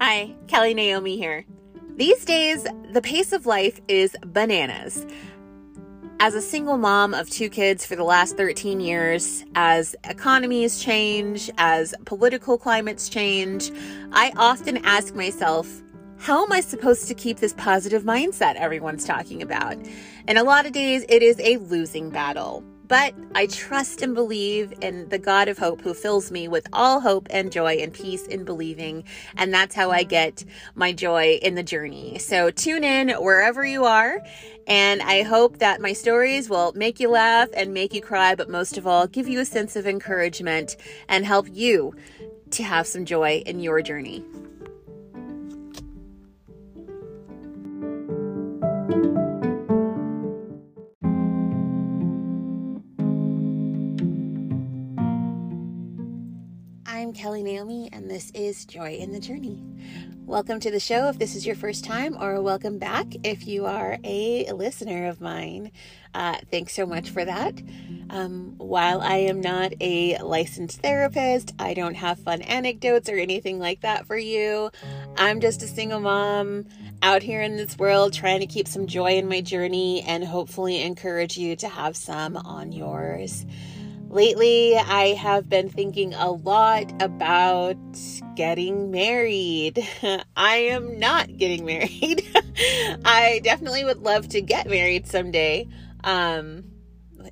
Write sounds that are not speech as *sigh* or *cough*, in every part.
Hi, Kelly Naomi here. These days, the pace of life is bananas. As a single mom of two kids for the last 13 years, as economies change, as political climates change, I often ask myself, how am I supposed to keep this positive mindset everyone's talking about? And a lot of days, it is a losing battle. But I trust and believe in the God of hope who fills me with all hope and joy and peace in believing. And that's how I get my joy in the journey. So tune in wherever you are. And I hope that my stories will make you laugh and make you cry, but most of all, give you a sense of encouragement and help you to have some joy in your journey. Kelly Naomi, and this is Joy in the Journey. Welcome to the show if this is your first time, or welcome back if you are a listener of mine. Uh, thanks so much for that. Um, while I am not a licensed therapist, I don't have fun anecdotes or anything like that for you. I'm just a single mom out here in this world trying to keep some joy in my journey and hopefully encourage you to have some on yours. Lately, I have been thinking a lot about getting married. *laughs* I am not getting *laughs* married. I definitely would love to get married someday. Um,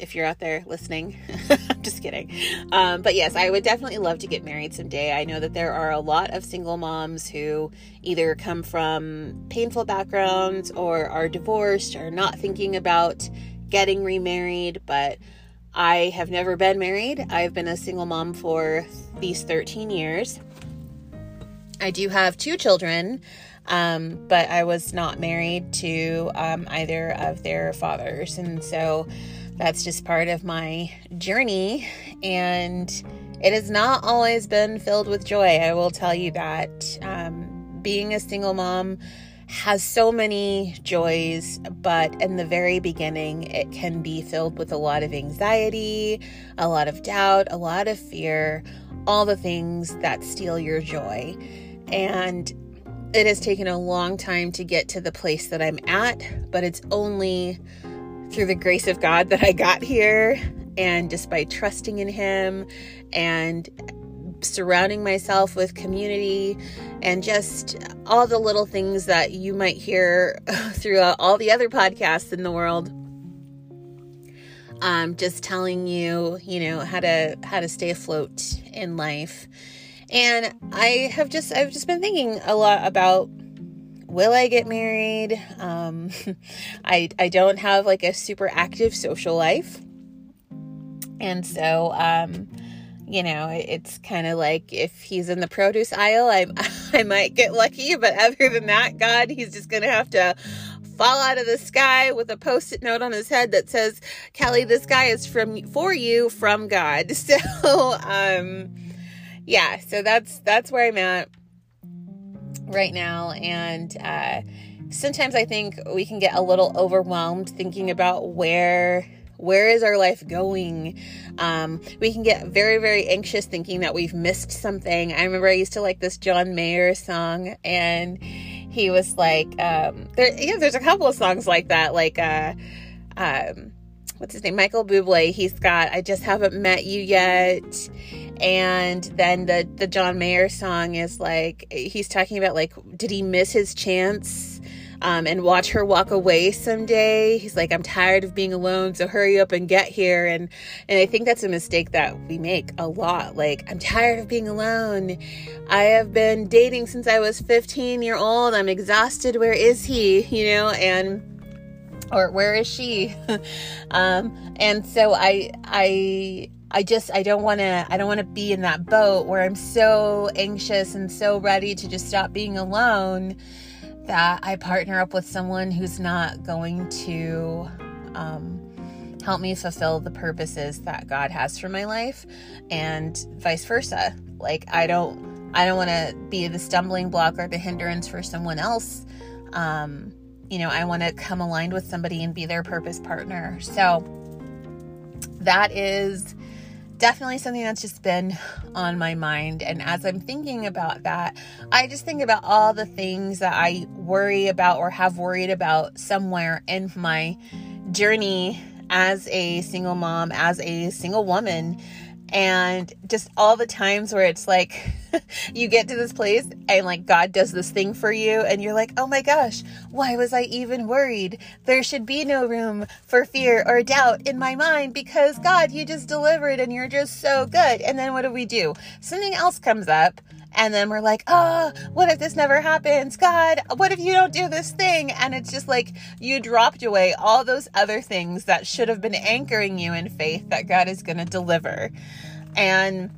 if you're out there listening, *laughs* I'm just kidding. Um, but yes, I would definitely love to get married someday. I know that there are a lot of single moms who either come from painful backgrounds or are divorced or not thinking about getting remarried, but I have never been married. I've been a single mom for these 13 years. I do have two children, um, but I was not married to um, either of their fathers. And so that's just part of my journey. And it has not always been filled with joy. I will tell you that. Um, being a single mom, has so many joys, but in the very beginning, it can be filled with a lot of anxiety, a lot of doubt, a lot of fear, all the things that steal your joy. And it has taken a long time to get to the place that I'm at, but it's only through the grace of God that I got here. And just by trusting in Him and surrounding myself with community and just all the little things that you might hear *laughs* throughout all the other podcasts in the world. Um, just telling you you know how to how to stay afloat in life. And i have just i've just been thinking a lot about will i get married? Um, *laughs* i i don't have like a super active social life. And so um you know, it's kind of like if he's in the produce aisle, I *laughs* I might get lucky, but other than that, God, he's just going to have to fall out of the sky with a post-it note on his head that says, "Kelly, this guy is from for you from God." *laughs* So, um yeah, so that's that's where I'm at right now and uh sometimes I think we can get a little overwhelmed thinking about where where is our life going? Um, we can get very, very anxious thinking that we've missed something. I remember I used to like this John Mayer song, and he was like, um, there, yeah, there's a couple of songs like that, like, uh, um, what's his name? Michael Bublé. He's got I just haven't met you yet. And then the the John Mayer song is like he's talking about like did he miss his chance? Um, and watch her walk away someday. He's like, I'm tired of being alone, so hurry up and get here. And and I think that's a mistake that we make a lot. Like, I'm tired of being alone. I have been dating since I was 15 year old. I'm exhausted. Where is he? You know, and or where is she? *laughs* um, and so I I I just I don't want to I don't want to be in that boat where I'm so anxious and so ready to just stop being alone that I partner up with someone who's not going to um, help me fulfill the purposes that God has for my life, and vice versa. Like I don't, I don't want to be the stumbling block or the hindrance for someone else. Um, you know, I want to come aligned with somebody and be their purpose partner. So that is definitely something that's just been on my mind. And as I'm thinking about that, I just think about all the things that I worry about or have worried about somewhere in my journey as a single mom, as a single woman and just all the times where it's like *laughs* you get to this place and like God does this thing for you and you're like, "Oh my gosh, why was I even worried? There should be no room for fear or doubt in my mind because God, you just delivered and you're just so good." And then what do we do? Something else comes up and then we're like, oh, what if this never happens? God, what if you don't do this thing? And it's just like you dropped away all those other things that should have been anchoring you in faith that God is going to deliver. And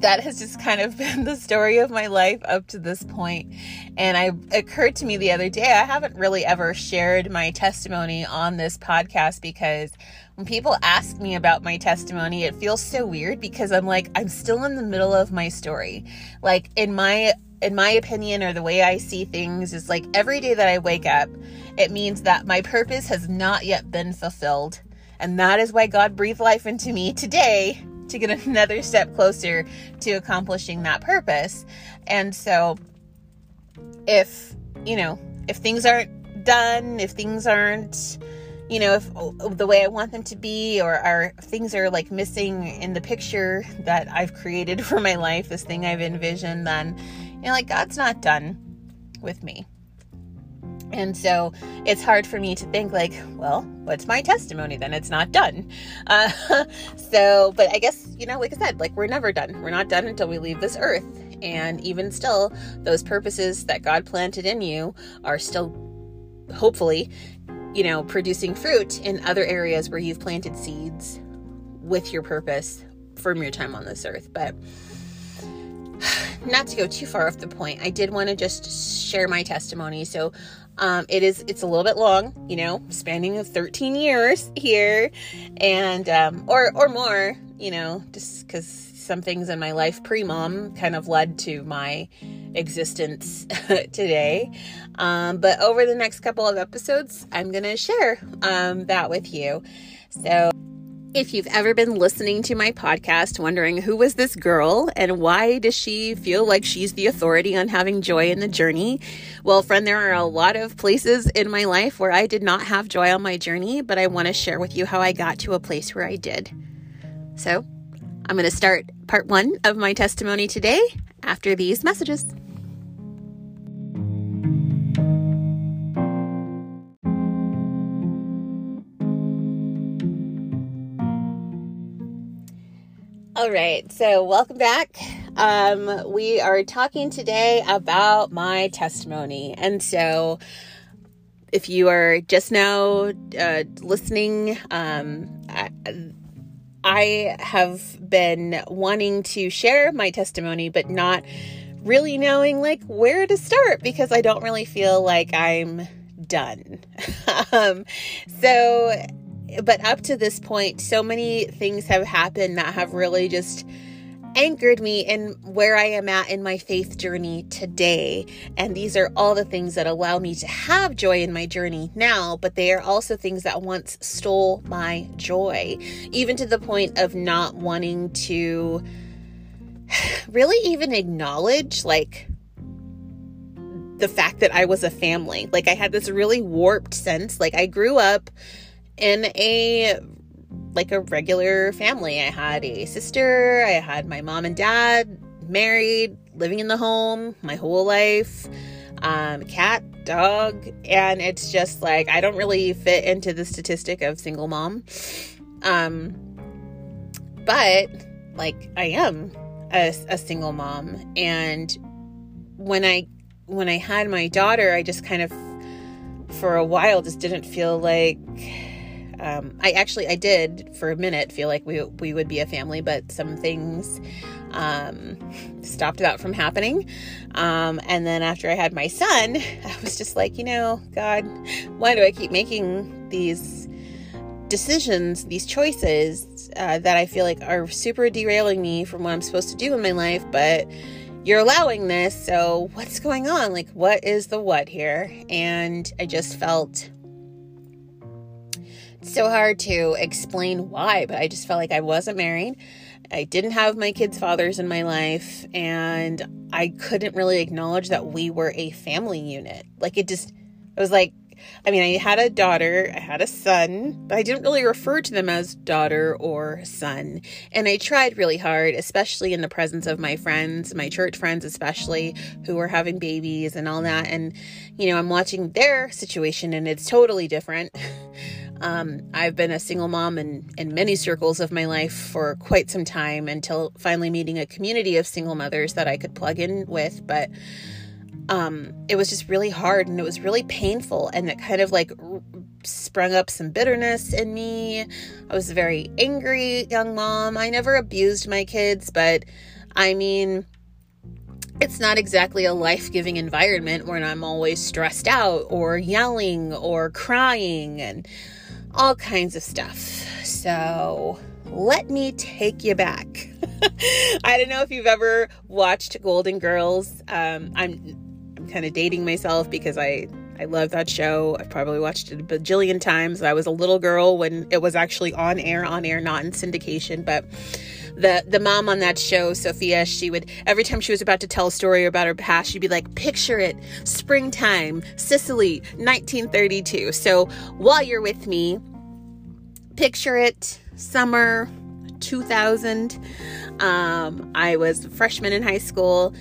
that has just kind of *laughs* been the story of my life up to this point. And I occurred to me the other day, I haven't really ever shared my testimony on this podcast because when people ask me about my testimony, it feels so weird because I'm like, I'm still in the middle of my story. Like in my in my opinion or the way I see things is like every day that I wake up, it means that my purpose has not yet been fulfilled. And that is why God breathed life into me today to get another step closer to accomplishing that purpose. And so if, you know, if things aren't done, if things aren't you know, if oh, the way I want them to be, or are things are like missing in the picture that I've created *laughs* for my life, this thing I've envisioned, then, you know, like God's not done with me. And so it's hard for me to think, like, well, what's my testimony then? It's not done. Uh, *laughs* so, but I guess, you know, like I said, like, we're never done. We're not done until we leave this earth. And even still, those purposes that God planted in you are still, hopefully, you know, producing fruit in other areas where you've planted seeds with your purpose from your time on this earth. But *sighs* not to go too far off the point, I did want to just share my testimony. So um, it is it's a little bit long, you know, spanning 13 years here, and um, or or more, you know, just because some things in my life pre mom kind of led to my existence *laughs* today. Um, but over the next couple of episodes, I'm gonna share um, that with you. So. If you've ever been listening to my podcast wondering who was this girl and why does she feel like she's the authority on having joy in the journey? Well, friend, there are a lot of places in my life where I did not have joy on my journey, but I want to share with you how I got to a place where I did. So, I'm going to start part one of my testimony today after these messages. All right, so welcome back. Um, we are talking today about my testimony. And so, if you are just now uh, listening, um, I, I have been wanting to share my testimony, but not really knowing like where to start because I don't really feel like I'm done. *laughs* um, so but up to this point, so many things have happened that have really just anchored me in where I am at in my faith journey today. And these are all the things that allow me to have joy in my journey now, but they are also things that once stole my joy, even to the point of not wanting to *sighs* really even acknowledge, like, the fact that I was a family. Like, I had this really warped sense. Like, I grew up in a like a regular family. I had a sister, I had my mom and dad married, living in the home my whole life, um, cat, dog, and it's just like I don't really fit into the statistic of single mom. Um, but like I am a, a single mom, and when I when I had my daughter, I just kind of for a while just didn't feel like um, I actually I did for a minute feel like we we would be a family, but some things um, stopped that from happening. Um, and then after I had my son, *laughs* I was just like, you know, God, why do I keep making these decisions, these choices uh, that I feel like are super derailing me from what I'm supposed to do in my life, but you're allowing this. So what's going on? Like, what is the what here? And I just felt so hard to explain why, but I just felt like I wasn't married. I didn't have my kids' fathers in my life, and I couldn't really acknowledge that we were a family unit. Like it just, it was like, I mean, I had a daughter, I had a son, but I didn't really refer to them as daughter or son. And I tried really hard, especially in the presence of my friends, my church friends, especially who were having babies and all that. And, you know, I'm watching their situation and it's totally different. *laughs* Um, I've been a single mom in, in many circles of my life for quite some time until finally meeting a community of single mothers that I could plug in with. But um, it was just really hard and it was really painful. And it kind of like r- sprung up some bitterness in me. I was a very angry young mom. I never abused my kids, but I mean, it's not exactly a life giving environment when I'm always stressed out or yelling or crying and all kinds of stuff. So let me take you back. *laughs* I don't know if you've ever watched Golden Girls. Um, I'm I'm kind of dating myself because I I love that show. I've probably watched it a bajillion times. I was a little girl when it was actually on air, on air, not in syndication. But the the mom on that show, Sophia, she would every time she was about to tell a story about her past, she'd be like, "Picture it, springtime, Sicily, 1932." So while you're with me, picture it, summer 2000. Um, I was a freshman in high school,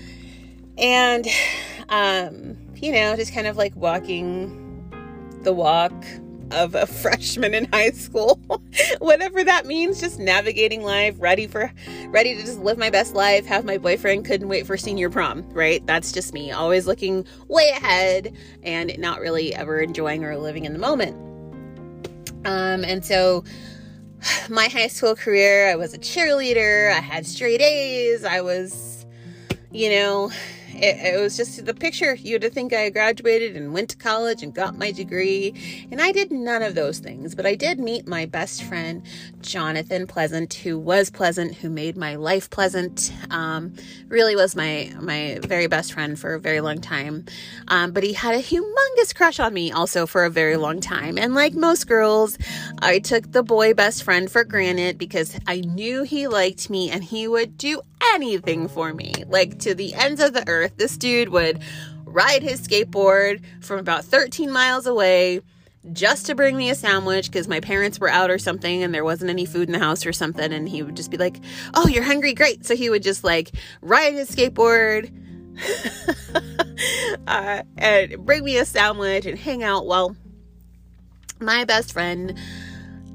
and um, you know, just kind of like walking the walk of a freshman in high school. *laughs* Whatever that means just navigating life ready for ready to just live my best life have my boyfriend couldn't wait for senior prom right? That's just me always looking way ahead and not really ever enjoying or living in the moment. Um and so *sighs* my high school career i was a cheerleader i had straight a's i was you know it, it was just the picture. You'd think I graduated and went to college and got my degree, and I did none of those things. But I did meet my best friend, Jonathan Pleasant, who was pleasant, who made my life pleasant. Um, really was my my very best friend for a very long time. Um, but he had a humongous crush on me also for a very long time. And like most girls, I took the boy best friend for granted because I knew he liked me and he would do anything for me, like to the ends of the earth. This dude would ride his skateboard from about 13 miles away just to bring me a sandwich because my parents were out or something and there wasn't any food in the house or something. And he would just be like, Oh, you're hungry? Great. So he would just like ride his skateboard *laughs* uh, and bring me a sandwich and hang out. Well, my best friend,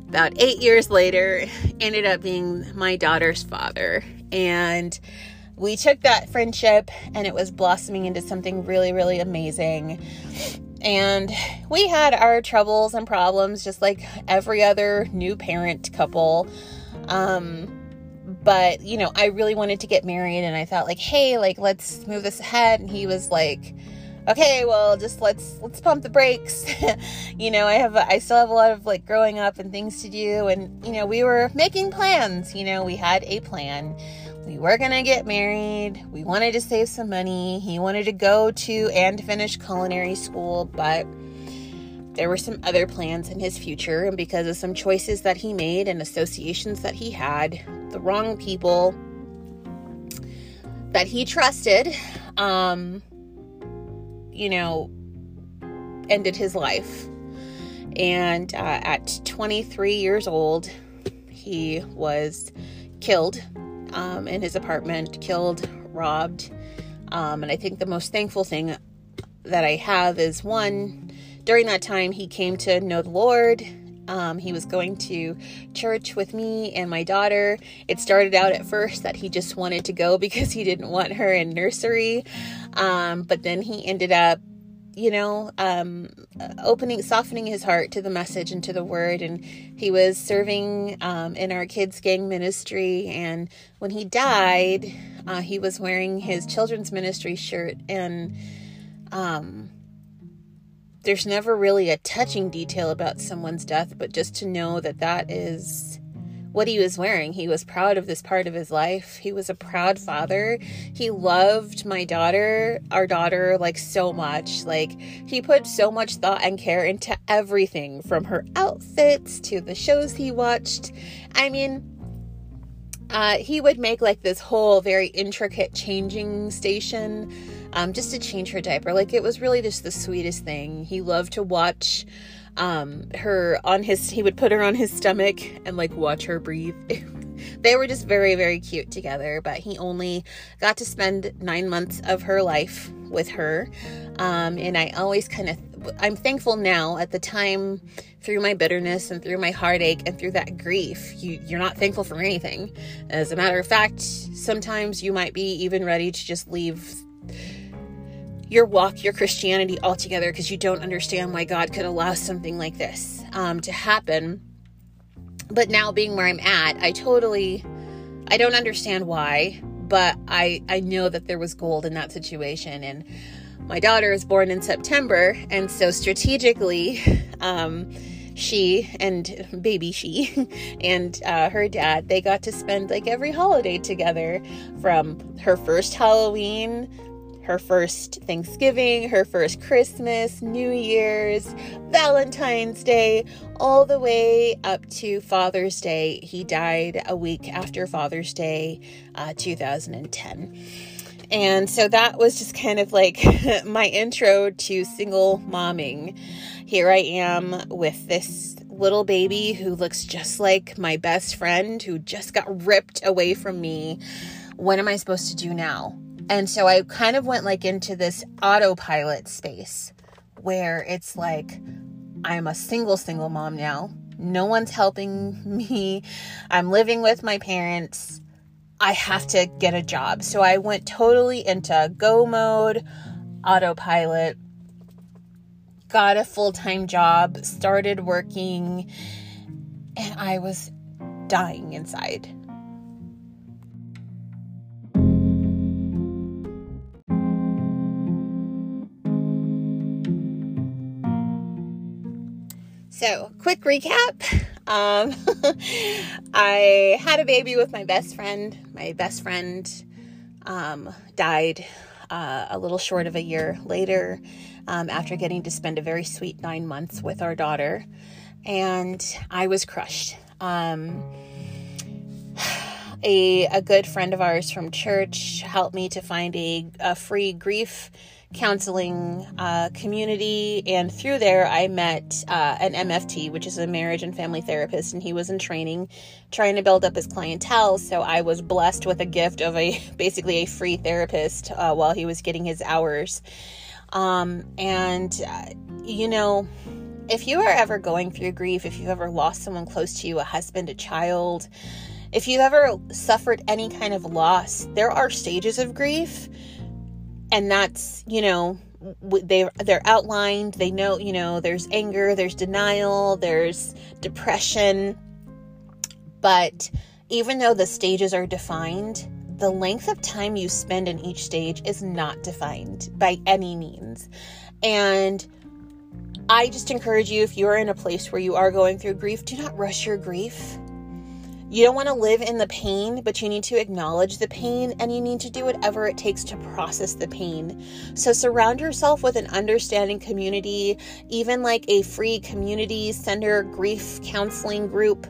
about eight years later, ended up being my daughter's father. And we took that friendship and it was blossoming into something really, really amazing. And we had our troubles and problems, just like every other new parent couple. Um, but you know, I really wanted to get married, and I thought, like, hey, like, let's move this ahead. And he was like, okay, well, just let's let's pump the brakes. *laughs* you know, I have I still have a lot of like growing up and things to do, and you know, we were making plans. You know, we had a plan we were going to get married. We wanted to save some money. He wanted to go to and finish culinary school, but there were some other plans in his future. And because of some choices that he made and associations that he had, the wrong people that he trusted, um, you know, ended his life. And uh, at 23 years old, he was killed um, in his apartment, killed, robbed. Um, and I think the most thankful thing that I have is one, during that time, he came to know the Lord. Um, he was going to church with me and my daughter. It started out at first that he just wanted to go *laughs* because he didn't want her in nursery. Um, but then he ended up you know, um, opening, softening his heart to the message and to the word. And he was serving um, in our kids' gang ministry. And when he died, uh, he was wearing his children's ministry shirt. And um, there's never really a touching detail about someone's death, but just to know that that is what he was wearing. He was proud of this part of his life. He was a proud father. He loved my daughter, our daughter, like so much. Like, he put so much thought and care into everything from her outfits to the shows he watched. I mean, uh, he would make like this whole very intricate changing station um, just to change her diaper. Like it was really just the sweetest thing. He loved to watch um, her on his, he would put her on his stomach and like watch her breathe. *laughs* they were just very, very cute together, but he only got to spend nine months of her life with her. Um, and I always kind of, I'm thankful now at the time through my bitterness and through my heartache and through that grief. You, you're not thankful for anything. As a matter of fact, sometimes you might be even ready to just leave your walk, your Christianity altogether because you don't understand why God could allow something like this um, to happen. But now being where I'm at, I totally, I don't understand why, but I I know that there was gold in that situation and my daughter is born in September, and so strategically, um, she and baby she *laughs* and uh, her dad they got to spend like every holiday together from her first Halloween her first Thanksgiving, her first Christmas, New Year's, Valentine's Day, all the way up to Father's Day. He died a week after Father's Day, uh, 2010. And so that was just kind of like *laughs* my intro to single momming. Here I am with this little baby who looks just like my best friend who just got ripped away from me. What am I supposed to do now? And so I kind of went like into this autopilot space where it's like I'm a single single mom now. No one's helping *laughs* me. I'm living with my parents. I have to get a job. So I went totally into go mode, autopilot, got a full time job, started working, and I was dying inside. So, quick recap. Um, *laughs* I had a baby with my best friend. My best friend um, died uh, a little short of a year later um, after getting to spend a very sweet nine months with our daughter. And I was crushed. Um, *sighs* a, a good friend of ours from church helped me to find a, a free grief counseling uh, community, and through there, I met uh, an MFT, which is a marriage and family therapist, and he was in training, trying to build up his clientele. So I was blessed with a gift of a *laughs* basically a free therapist uh, while he was getting his hours. Um, and uh, you know, if you are ever going through grief, if you've ever lost someone close to you, a husband, a child, if you've ever suffered any kind of loss, there are stages of grief and that's you know they they're outlined they know you know there's anger there's denial there's depression. But even though the stages are defined the length of time you spend in each stage is not defined by any means. And i just encourage you if you're in a place where you are going through grief do not rush your grief you don't want to live in the pain, but you need to acknowledge the pain and you need to do whatever it takes to process the pain. So surround yourself with an understanding community, even like a free community center grief counseling group.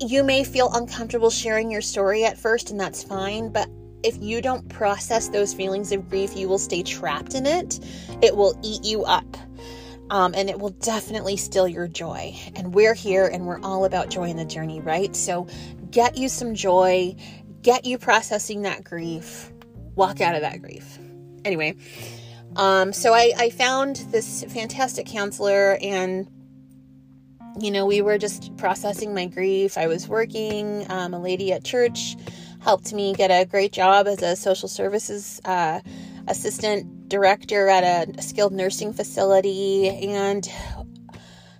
You may feel uncomfortable sharing your story at first, and that's fine, but if you don't process those feelings of grief, you will stay trapped in it. It will eat you up um, and it will definitely steal your joy. And we're here and we're all about joy in the journey, right? So get you some joy, get you processing that grief, walk out of that grief. Anyway, um, so I, I found this fantastic counselor and you know, we were just processing my grief. I was working. Um, a lady at church helped me get a great job as a social services uh, assistant director at a skilled nursing facility. And,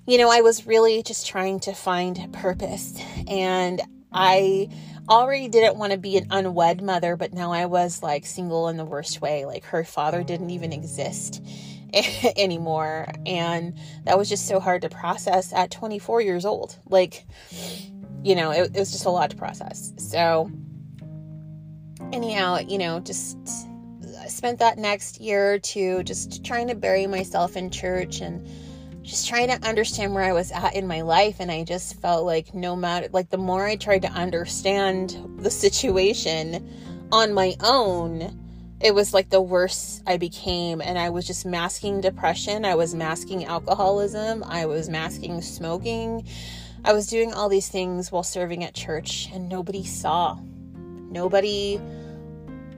you know, I was really just trying to find purpose. And I already didn't want to be an unwed mother, but now I was like single in the worst way. Like her father didn't even exist *laughs* anymore. And that was just so hard to process at 24 years old. Like, you know, it, it was just a lot to process. So, anyhow, you know, just spent that next year or two just trying to bury myself in church and just trying to understand where I was at in my life. And I just felt like no matter, like the more I tried to understand the situation on my own, it was like the worse I became. And I was just masking depression. I was masking alcoholism. I was masking smoking. I was doing all these things while serving at church, and nobody saw. Nobody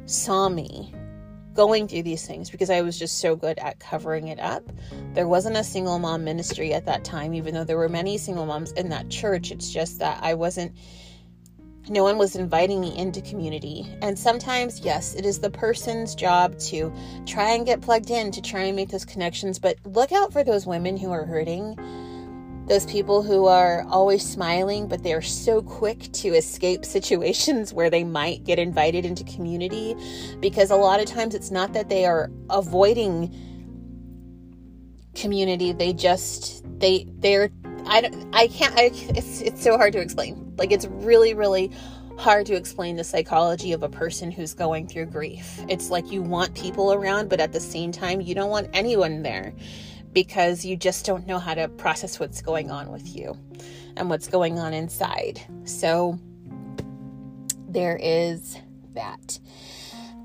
saw me going through these things because I was just so good at covering it up. There wasn't a single mom ministry at that time, even though there were many single moms in that church. It's just that I wasn't, no one was inviting me into community. And sometimes, yes, it is the person's job to try and get plugged in, to try and make those connections, but look out for those women who are hurting those people who are always smiling, but they're so quick to escape *laughs* situations where they might get invited into community because a lot of times it's not that they are avoiding community, they just, they, they're, I don't, I can't, I, it's, it's so hard to explain. Like, it's really, really hard to explain the psychology of a person who's going through grief. It's like you want people around, but at the same time, you don't want anyone there because you just don't know how to process what's going on with you and what's going on inside. So there is that.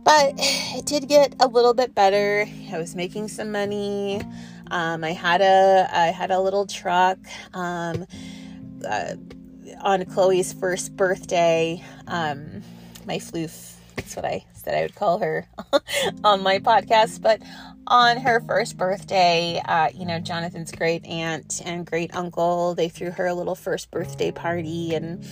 But it did get a little bit better. I was making some money. Um, I had a I had a little truck. Um, uh, on Chloe's first birthday, um, my floof, that's what I said I would call her *laughs* on my podcast. But on her first birthday, uh, you know, Jonathan's great aunt and great uncle, they threw her a little first birthday party and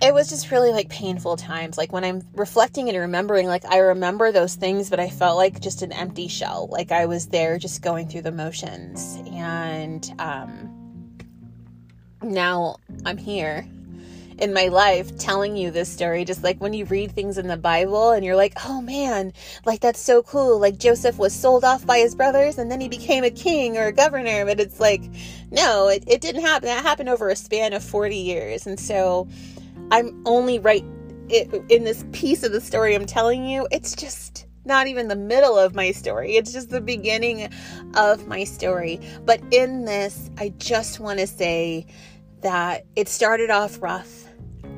it was just really like painful times. Like when I'm reflecting and remembering, like I remember those things, but I felt like just an empty shell. Like I was there just going through the motions. And um, now I'm here in my life telling you this story. Just like when you read things in the Bible and you're like, oh man, like that's so cool. Like Joseph was sold off by his brothers and then he became a king or a governor. But it's like, no, it, it didn't happen. That happened over a span of 40 years. And so I'm only right in this piece of the story I'm telling you. It's just not even the middle of my story. It's just the beginning of my story. But in this, I just want to say that it started off rough.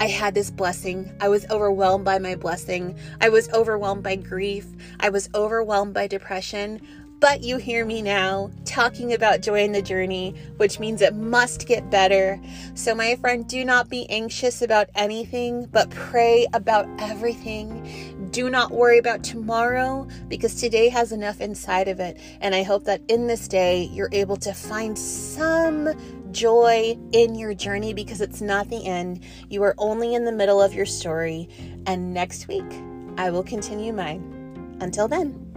I had this blessing. I was overwhelmed by my blessing. I was overwhelmed by grief. I was overwhelmed by depression. But you hear me now talking about joy in the journey, which means it must get better. So, my friend, do not be anxious about anything, but pray about everything. Do not worry about tomorrow because today has enough inside of it. And I hope that in this day, you're able to find some joy in your journey because it's not the end. You are only in the middle of your story. And next week, I will continue mine. Until then.